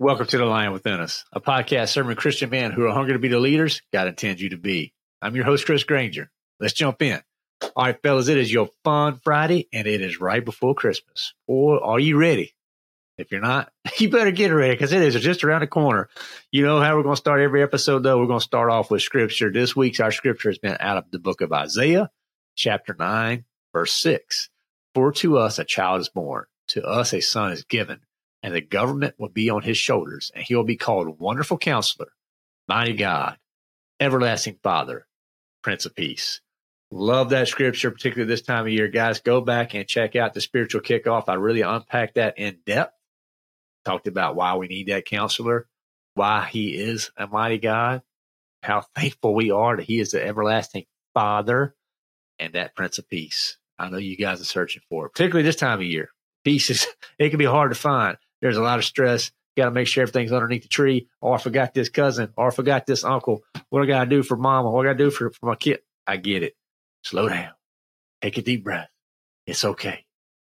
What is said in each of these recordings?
Welcome to The Lion Within Us, a podcast serving Christian men who are hungry to be the leaders God intends you to be. I'm your host, Chris Granger. Let's jump in. All right, fellas, it is your fun Friday, and it is right before Christmas. Or are you ready? If you're not, you better get ready because it is just around the corner. You know how we're going to start every episode, though? We're going to start off with scripture. This week's our scripture has been out of the book of Isaiah, chapter 9, verse 6. For to us a child is born, to us a son is given, and the government will be on his shoulders, and he will be called Wonderful Counselor, Mighty God, Everlasting Father, Prince of Peace. Love that scripture, particularly this time of year. Guys, go back and check out the spiritual kickoff. I really unpacked that in depth. Talked about why we need that counselor, why he is a mighty God, how thankful we are that he is the everlasting Father and that Prince of Peace. I know you guys are searching for it, particularly this time of year. Peace is, it can be hard to find. There's a lot of stress. Got to make sure everything's underneath the tree. Or oh, I forgot this cousin. Or I forgot this uncle. What I got to do for mama? What I got to do for, for my kid? I get it. Slow down. Take a deep breath. It's okay.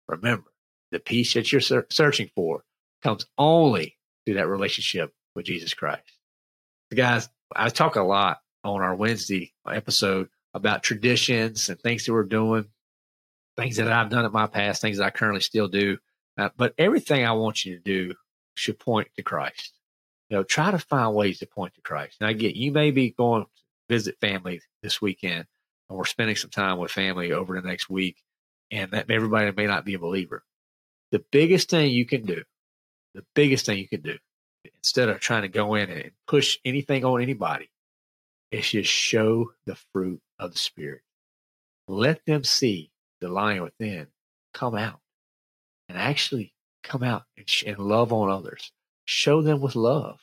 Remember, the peace that you're ser- searching for comes only through that relationship with Jesus Christ. So guys, I talk a lot on our Wednesday episode about traditions and things that we're doing, things that I've done in my past, things that I currently still do. Uh, but everything I want you to do should point to Christ. You know, try to find ways to point to Christ. And I get you may be going to visit family this weekend, and we're spending some time with family over the next week, and that everybody may not be a believer. The biggest thing you can do, the biggest thing you can do, instead of trying to go in and push anything on anybody, is just show the fruit of the Spirit. Let them see the lion within come out and actually come out and, sh- and love on others. Show them with love.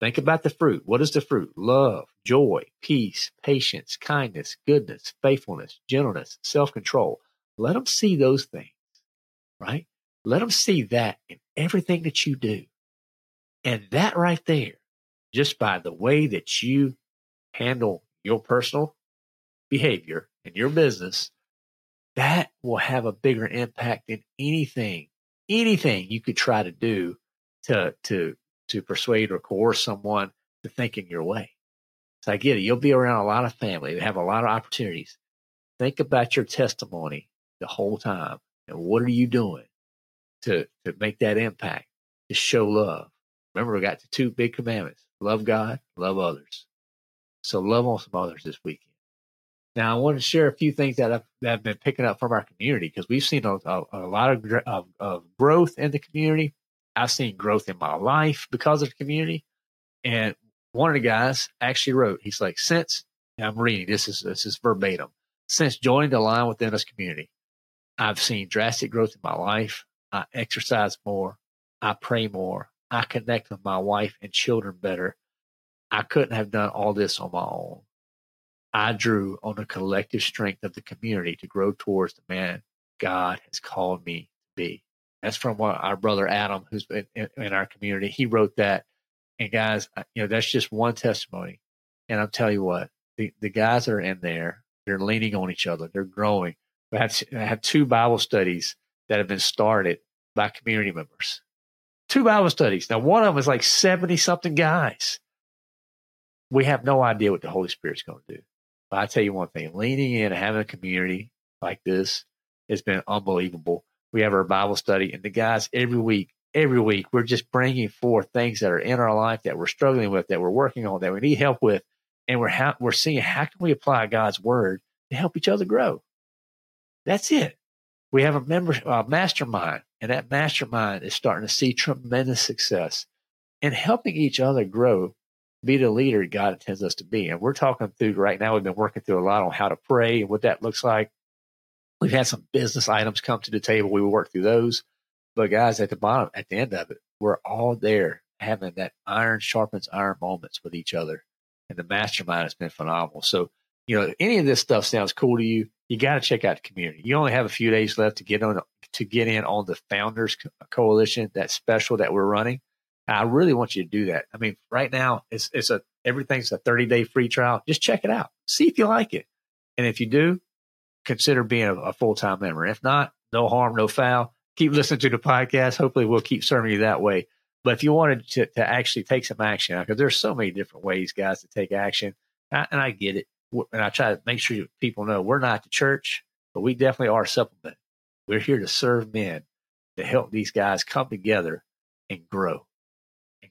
Think about the fruit. What is the fruit? Love, joy, peace, patience, kindness, goodness, faithfulness, gentleness, self control. Let them see those things, right? Let them see that in everything that you do. And that right there, just by the way that you handle your personal behavior and your business, that will have a bigger impact than anything, anything you could try to do to to to persuade or coerce someone to think in your way. So I get it. You'll be around a lot of family. They have a lot of opportunities. Think about your testimony the whole time. And what are you doing to, to make that impact, to show love? Remember, we got the two big commandments love God, love others. So love on some others this weekend. Now, I want to share a few things that I've, that I've been picking up from our community because we've seen a, a, a lot of, of, of, growth in the community. I've seen growth in my life because of the community. And one of the guys actually wrote, he's like, since I'm reading, this is, this is verbatim. Since joining the Lion Within Us community, I've seen drastic growth in my life. I exercise more. I pray more. I connect with my wife and children better. I couldn't have done all this on my own. I drew on the collective strength of the community to grow towards the man God has called me to be. That's from our brother Adam, who's been in, in our community. He wrote that. And guys, you know, that's just one testimony. And I'll tell you what, the, the guys that are in there, they're leaning on each other. They're growing. We have, I have two Bible studies that have been started by community members. Two Bible studies. Now, one of them is like 70 something guys. We have no idea what the Holy Spirit's going to do. But I tell you one thing, leaning in and having a community like this has been unbelievable. We have our Bible study, and the guys every week every week we're just bringing forth things that are in our life that we're struggling with, that we're working on, that we need help with, and we're ha- we're seeing how can we apply God's word to help each other grow. That's it. We have a member uh, mastermind, and that mastermind is starting to see tremendous success in helping each other grow, be the leader God intends us to be. And we're talking through right now. We've been working through a lot on how to pray and what that looks like. We've had some business items come to the table. We will work through those. But guys, at the bottom, at the end of it, we're all there having that iron sharpens iron moments with each other. And the mastermind has been phenomenal. So, you know, any of this stuff sounds cool to you, you got to check out the community. You only have a few days left to get on to get in on the Founders Coalition, that special that we're running. I really want you to do that. I mean, right now it's it's a everything's a 30 day free trial. Just check it out. See if you like it. And if you do, consider being a, a full time member. If not, no harm, no foul. Keep listening to the podcast. Hopefully, we'll keep serving you that way. But if you wanted to, to actually take some action, because there's so many different ways, guys, to take action, and I get it. And I try to make sure people know we're not the church, but we definitely are a supplement. We're here to serve men, to help these guys come together and grow.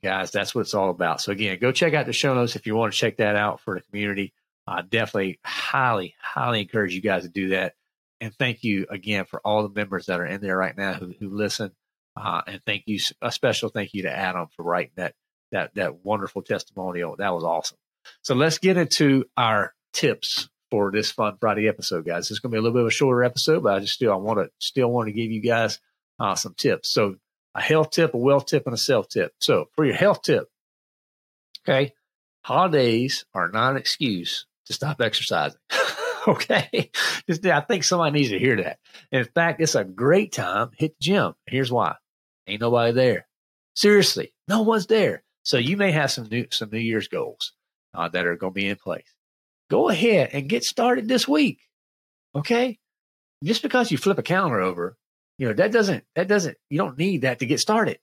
Guys, that's what it's all about. So again, go check out the show notes if you want to check that out for the community. I definitely highly, highly encourage you guys to do that. And thank you again for all the members that are in there right now who, who listen. Uh, and thank you, a special thank you to Adam for writing that that that wonderful testimonial. That was awesome. So let's get into our tips for this Fun Friday episode, guys. It's going to be a little bit of a shorter episode, but I just still I want to still want to give you guys uh, some tips. So a health tip, a wealth tip, and a self tip. So for your health tip, okay, holidays are not an excuse to stop exercising. okay, I think somebody needs to hear that. In fact, it's a great time hit the gym. Here's why: ain't nobody there. Seriously, no one's there. So you may have some new some New Year's goals uh, that are going to be in place go ahead and get started this week. Okay. Just because you flip a calendar over, you know, that doesn't, that doesn't, you don't need that to get started.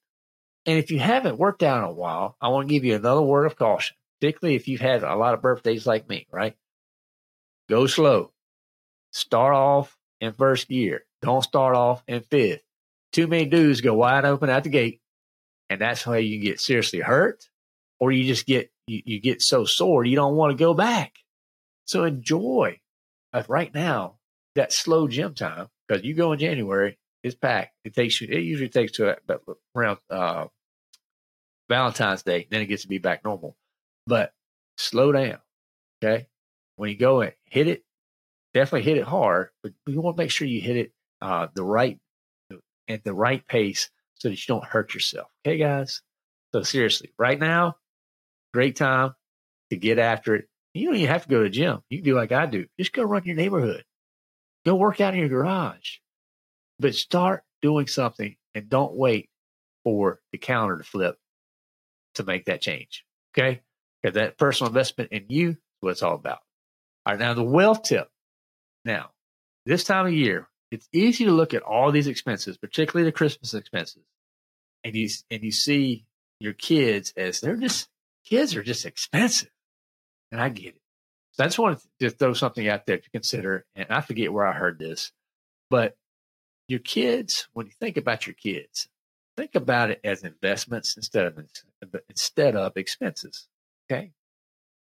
And if you haven't worked out in a while, I want to give you another word of caution, particularly if you've had a lot of birthdays like me, right? Go slow. Start off in first gear. Don't start off in fifth. Too many dudes go wide open at the gate. And that's how you get seriously hurt or you just get, you, you get so sore you don't want to go back. So enjoy uh, right now that slow gym time because you go in January, it's packed. It takes you. It usually takes to around uh, Valentine's Day, then it gets to be back normal. But slow down, okay? When you go and hit it, definitely hit it hard, but you want to make sure you hit it uh, the right at the right pace so that you don't hurt yourself. Okay, guys. So seriously, right now, great time to get after it you don't even have to go to the gym. You can do like I do. Just go run your neighborhood. Go work out in your garage. But start doing something and don't wait for the calendar to flip to make that change. Okay? Because that personal investment in you is what it's all about. All right, now the wealth tip. Now, this time of year, it's easy to look at all these expenses, particularly the Christmas expenses, and you and you see your kids as they're just kids are just expensive and I get it. So I just wanted to throw something out there to consider. And I forget where I heard this, but your kids, when you think about your kids, think about it as investments instead of instead of expenses. Okay.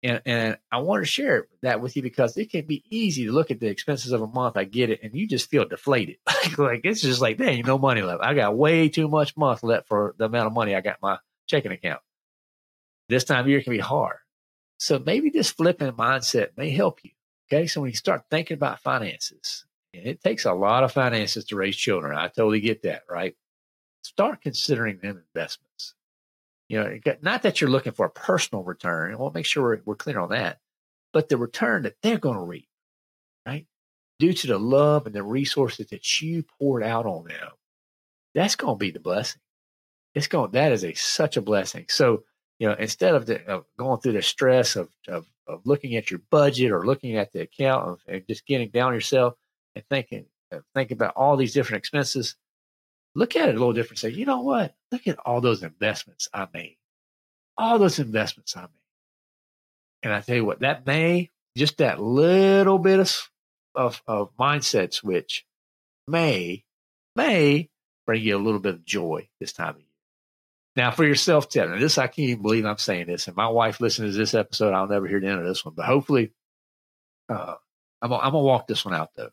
And, and I want to share that with you because it can be easy to look at the expenses of a month. I get it. And you just feel deflated. like it's just like, there ain't no money left. I got way too much month left for the amount of money I got my checking account. This time of year can be hard. So maybe this flipping mindset may help you. Okay. So when you start thinking about finances, it takes a lot of finances to raise children. I totally get that, right? Start considering them investments. You know, not that you're looking for a personal return. I want to make sure we're, we're clear on that, but the return that they're going to reap, right? Due to the love and the resources that you poured out on them, that's going to be the blessing. It's going, that is a such a blessing. So you know, instead of, the, of going through the stress of, of, of, looking at your budget or looking at the account and just getting down yourself and thinking, thinking about all these different expenses, look at it a little different. Say, you know what? Look at all those investments I made, all those investments I made. And I tell you what, that may, just that little bit of, of, of mindset switch may, may bring you a little bit of joy this time of year. Now, for your self tip, and this I can't even believe I'm saying this. And my wife listens to this episode, I'll never hear the end of this one. But hopefully, uh, I'm, I'm gonna walk this one out though.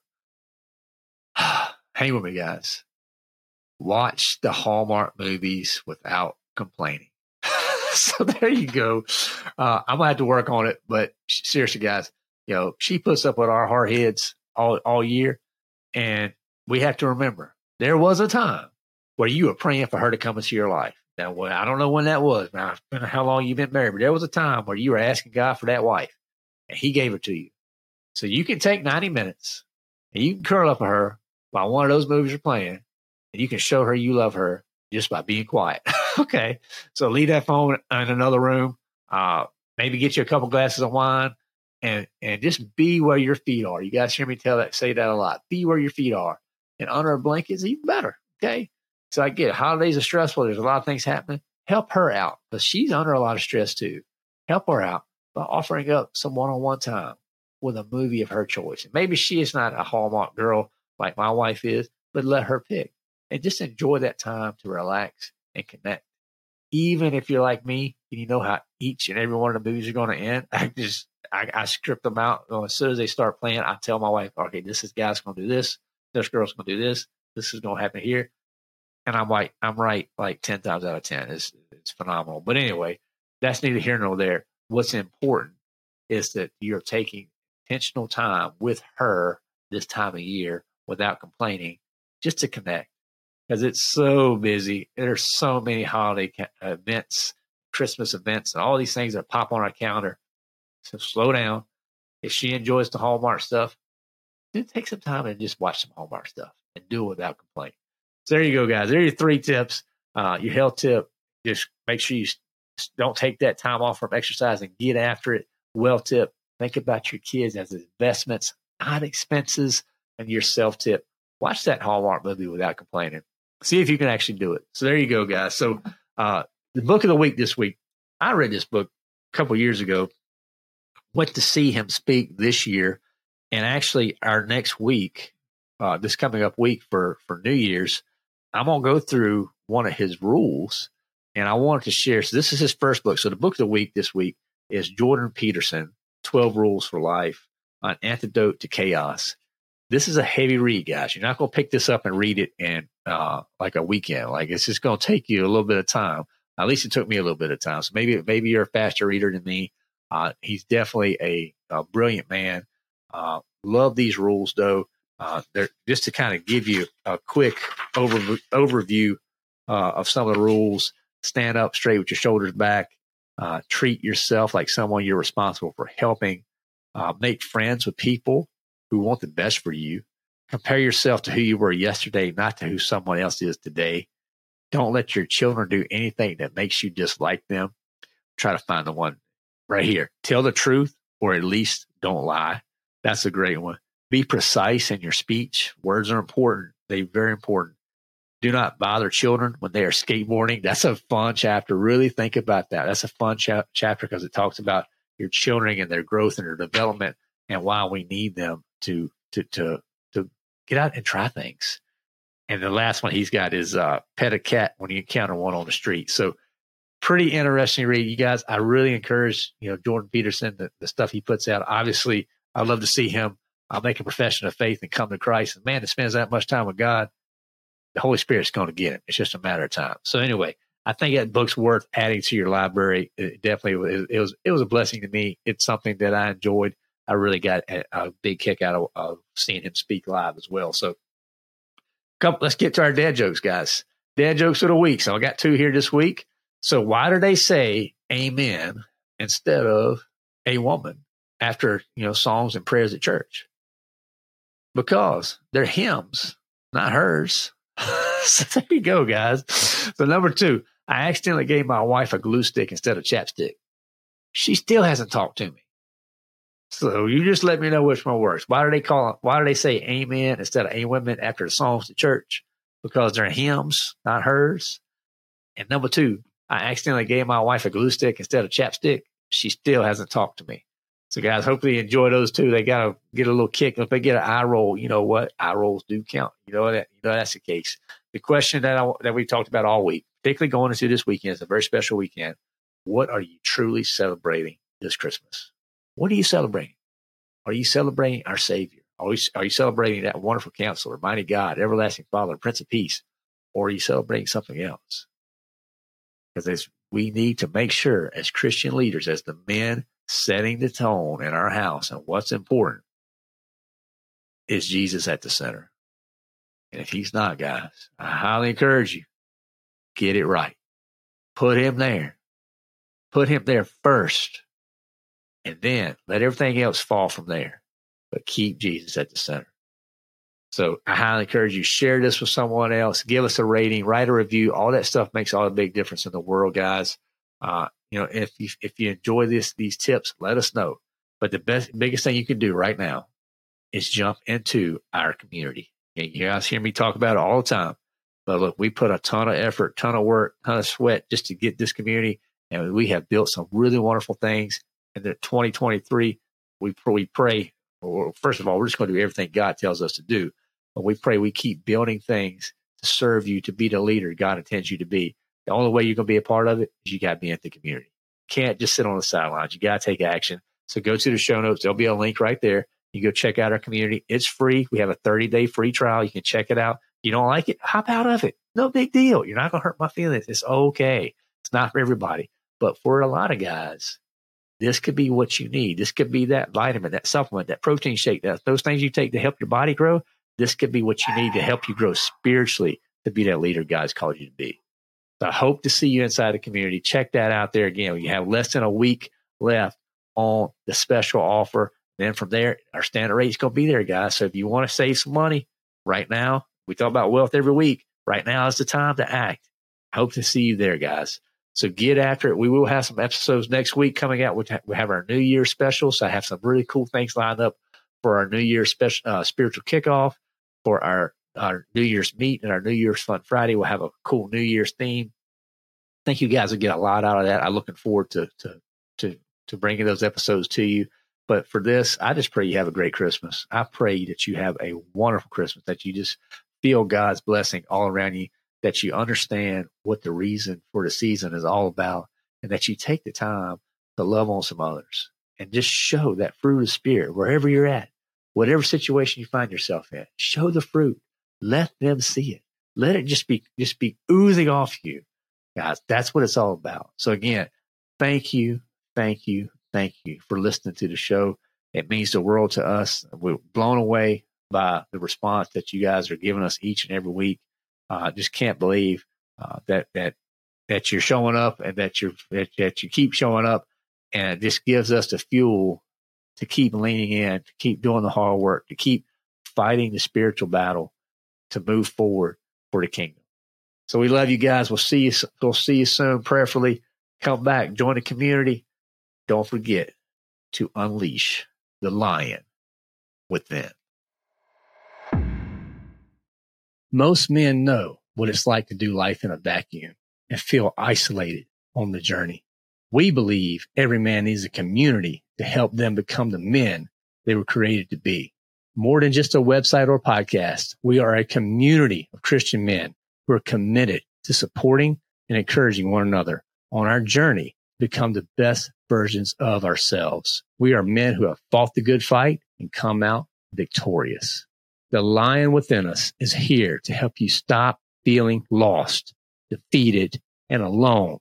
Hang with me, guys. Watch the Hallmark movies without complaining. so there you go. Uh, I'm gonna have to work on it, but seriously, guys, you know she puts up with our hard heads all all year, and we have to remember there was a time where you were praying for her to come into your life. Now, well, I don't know when that was. Now, how long you've been married, but there was a time where you were asking God for that wife, and He gave her to you. So you can take 90 minutes and you can curl up with her while one of those movies you're playing, and you can show her you love her just by being quiet. okay. So leave that phone in another room. Uh, maybe get you a couple glasses of wine and and just be where your feet are. You guys hear me tell that say that a lot. Be where your feet are. And under a blanket is even better. Okay. So I get it. Holidays are stressful. There's a lot of things happening. Help her out because she's under a lot of stress too. Help her out by offering up some one on one time with a movie of her choice. Maybe she is not a Hallmark girl like my wife is, but let her pick and just enjoy that time to relax and connect. Even if you're like me and you know how each and every one of the movies are going to end, I just I, I script them out. As soon as they start playing, I tell my wife, okay, this is guy's going to do this. This girl's going to do this. This is going to happen here. And I'm like, I'm right like 10 times out of 10. It's, it's phenomenal. But anyway, that's neither here nor there. What's important is that you're taking intentional time with her this time of year without complaining just to connect because it's so busy. There's so many holiday events, Christmas events, and all these things that pop on our calendar. So slow down. If she enjoys the Hallmark stuff, then take some time and just watch some Hallmark stuff and do it without complaining. So there you go, guys. There are your three tips. Uh, your health tip: just make sure you don't take that time off from exercise and get after it. Well tip: think about your kids as investments, not expenses. And your self tip: watch that Hallmark movie without complaining. See if you can actually do it. So there you go, guys. So uh, the book of the week this week. I read this book a couple years ago. Went to see him speak this year, and actually our next week, uh, this coming up week for for New Year's, I'm gonna go through one of his rules, and I wanted to share. So this is his first book. So the book of the week this week is Jordan Peterson, Twelve Rules for Life, an antidote to chaos. This is a heavy read, guys. You're not gonna pick this up and read it in uh, like a weekend. Like it's just gonna take you a little bit of time. At least it took me a little bit of time. So maybe maybe you're a faster reader than me. Uh, he's definitely a, a brilliant man. Uh, love these rules though. Uh, just to kind of give you a quick over, overview uh, of some of the rules. Stand up straight with your shoulders back. Uh, treat yourself like someone you're responsible for helping. Make friends with people who want the best for you. Compare yourself to who you were yesterday, not to who someone else is today. Don't let your children do anything that makes you dislike them. Try to find the one right here. Tell the truth, or at least don't lie. That's a great one. Be precise in your speech. Words are important. They're very important. Do not bother children when they are skateboarding. That's a fun chapter. Really think about that. That's a fun cha- chapter because it talks about your children and their growth and their development and why we need them to to to to get out and try things. And the last one he's got is uh, pet a cat when you encounter one on the street. So pretty interesting read, you guys. I really encourage you know Jordan Peterson the, the stuff he puts out. Obviously, I'd love to see him I'll make a profession of faith and come to Christ. And man that spends that much time with God, the Holy Spirit's going to get him. It's just a matter of time. So anyway, I think that book's worth adding to your library. It definitely it was it was a blessing to me. It's something that I enjoyed. I really got a, a big kick out of, of, seeing him speak live as well. So, come, let's get to our dad jokes, guys. Dad jokes of the week. So I got two here this week. So why do they say "Amen" instead of "a woman" after you know songs and prayers at church? because they're hymns, not hers. so there you go, guys. So number two, I accidentally gave my wife a glue stick instead of chapstick. She still hasn't talked to me. So you just let me know which one works. Why do they call it? Why do they say amen instead of amen after the songs to church? Because they're hymns, not hers. And number two, I accidentally gave my wife a glue stick instead of chapstick. She still hasn't talked to me. So guys, hopefully you enjoy those too. They gotta get a little kick. If they get an eye roll, you know what? Eye rolls do count. You know that you know that's the case. the question that I, that we talked about all week, particularly going into this weekend, it's a very special weekend. What are you truly celebrating this Christmas? What are you celebrating? Are you celebrating our Savior? Are you, are you celebrating that wonderful counselor, mighty God, everlasting Father, Prince of Peace? Or are you celebrating something else? Because we need to make sure as Christian leaders, as the men setting the tone in our house and what's important, is Jesus at the center. And if he's not, guys, I highly encourage you, get it right. Put him there. Put him there first. And then let everything else fall from there. But keep Jesus at the center. So I highly encourage you, share this with someone else, give us a rating, write a review. All that stuff makes all the big difference in the world, guys. Uh, you know, if you, if you enjoy this, these tips, let us know. But the best, biggest thing you can do right now is jump into our community. And you guys hear me talk about it all the time. But look, we put a ton of effort, ton of work, ton of sweat just to get this community. And we have built some really wonderful things. And that 2023, we, we pray, first of all, we're just going to do everything God tells us to do. But we pray we keep building things to serve you, to be the leader God intends you to be. The only way you're going to be a part of it is you got to be in the community. Can't just sit on the sidelines. You got to take action. So go to the show notes. There'll be a link right there. You go check out our community. It's free. We have a 30 day free trial. You can check it out. You don't like it? Hop out of it. No big deal. You're not going to hurt my feelings. It's okay. It's not for everybody. But for a lot of guys, this could be what you need. This could be that vitamin, that supplement, that protein shake, that those things you take to help your body grow. This could be what you need to help you grow spiritually to be that leader God's called you to be. So I hope to see you inside the community. Check that out there again. We have less than a week left on the special offer. Then from there, our standard rate is going to be there, guys. So if you want to save some money right now, we talk about wealth every week. Right now is the time to act. I hope to see you there, guys. So get after it. We will have some episodes next week coming out. We have our New Year special. So I have some really cool things lined up for our New Year special uh, spiritual kickoff, for our our New Year's meet and our New Year's Fun Friday. We'll have a cool New Year's theme. I think you guys will get a lot out of that. I'm looking forward to to to to bringing those episodes to you. But for this, I just pray you have a great Christmas. I pray that you have a wonderful Christmas, that you just feel God's blessing all around you, that you understand what the reason for the season is all about, and that you take the time to love on some others and just show that fruit of spirit wherever you're at, whatever situation you find yourself in. Show the fruit. Let them see it. Let it just be just be oozing off you. Guys, that's what it's all about. So again, thank you, thank you, thank you for listening to the show. It means the world to us. We're blown away by the response that you guys are giving us each and every week. I uh, just can't believe uh, that that that you're showing up and that you're that, that you keep showing up, and it just gives us the fuel to keep leaning in, to keep doing the hard work, to keep fighting the spiritual battle, to move forward for the kingdom. So we love you guys. We'll see you. We'll see you soon. Prayerfully, come back, join the community. Don't forget to unleash the lion within. Most men know what it's like to do life in a vacuum and feel isolated on the journey. We believe every man needs a community to help them become the men they were created to be. More than just a website or podcast, we are a community of Christian men who are committed to supporting and encouraging one another on our journey to become the best versions of ourselves. We are men who have fought the good fight and come out victorious. The lion within us is here to help you stop feeling lost, defeated, and alone.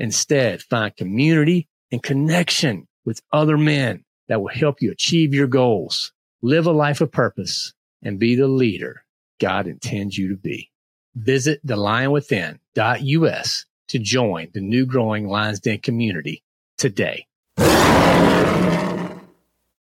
Instead, find community and connection with other men that will help you achieve your goals, live a life of purpose, and be the leader God intends you to be. Visit thelionwithin.us to join the new growing Lions Den community today.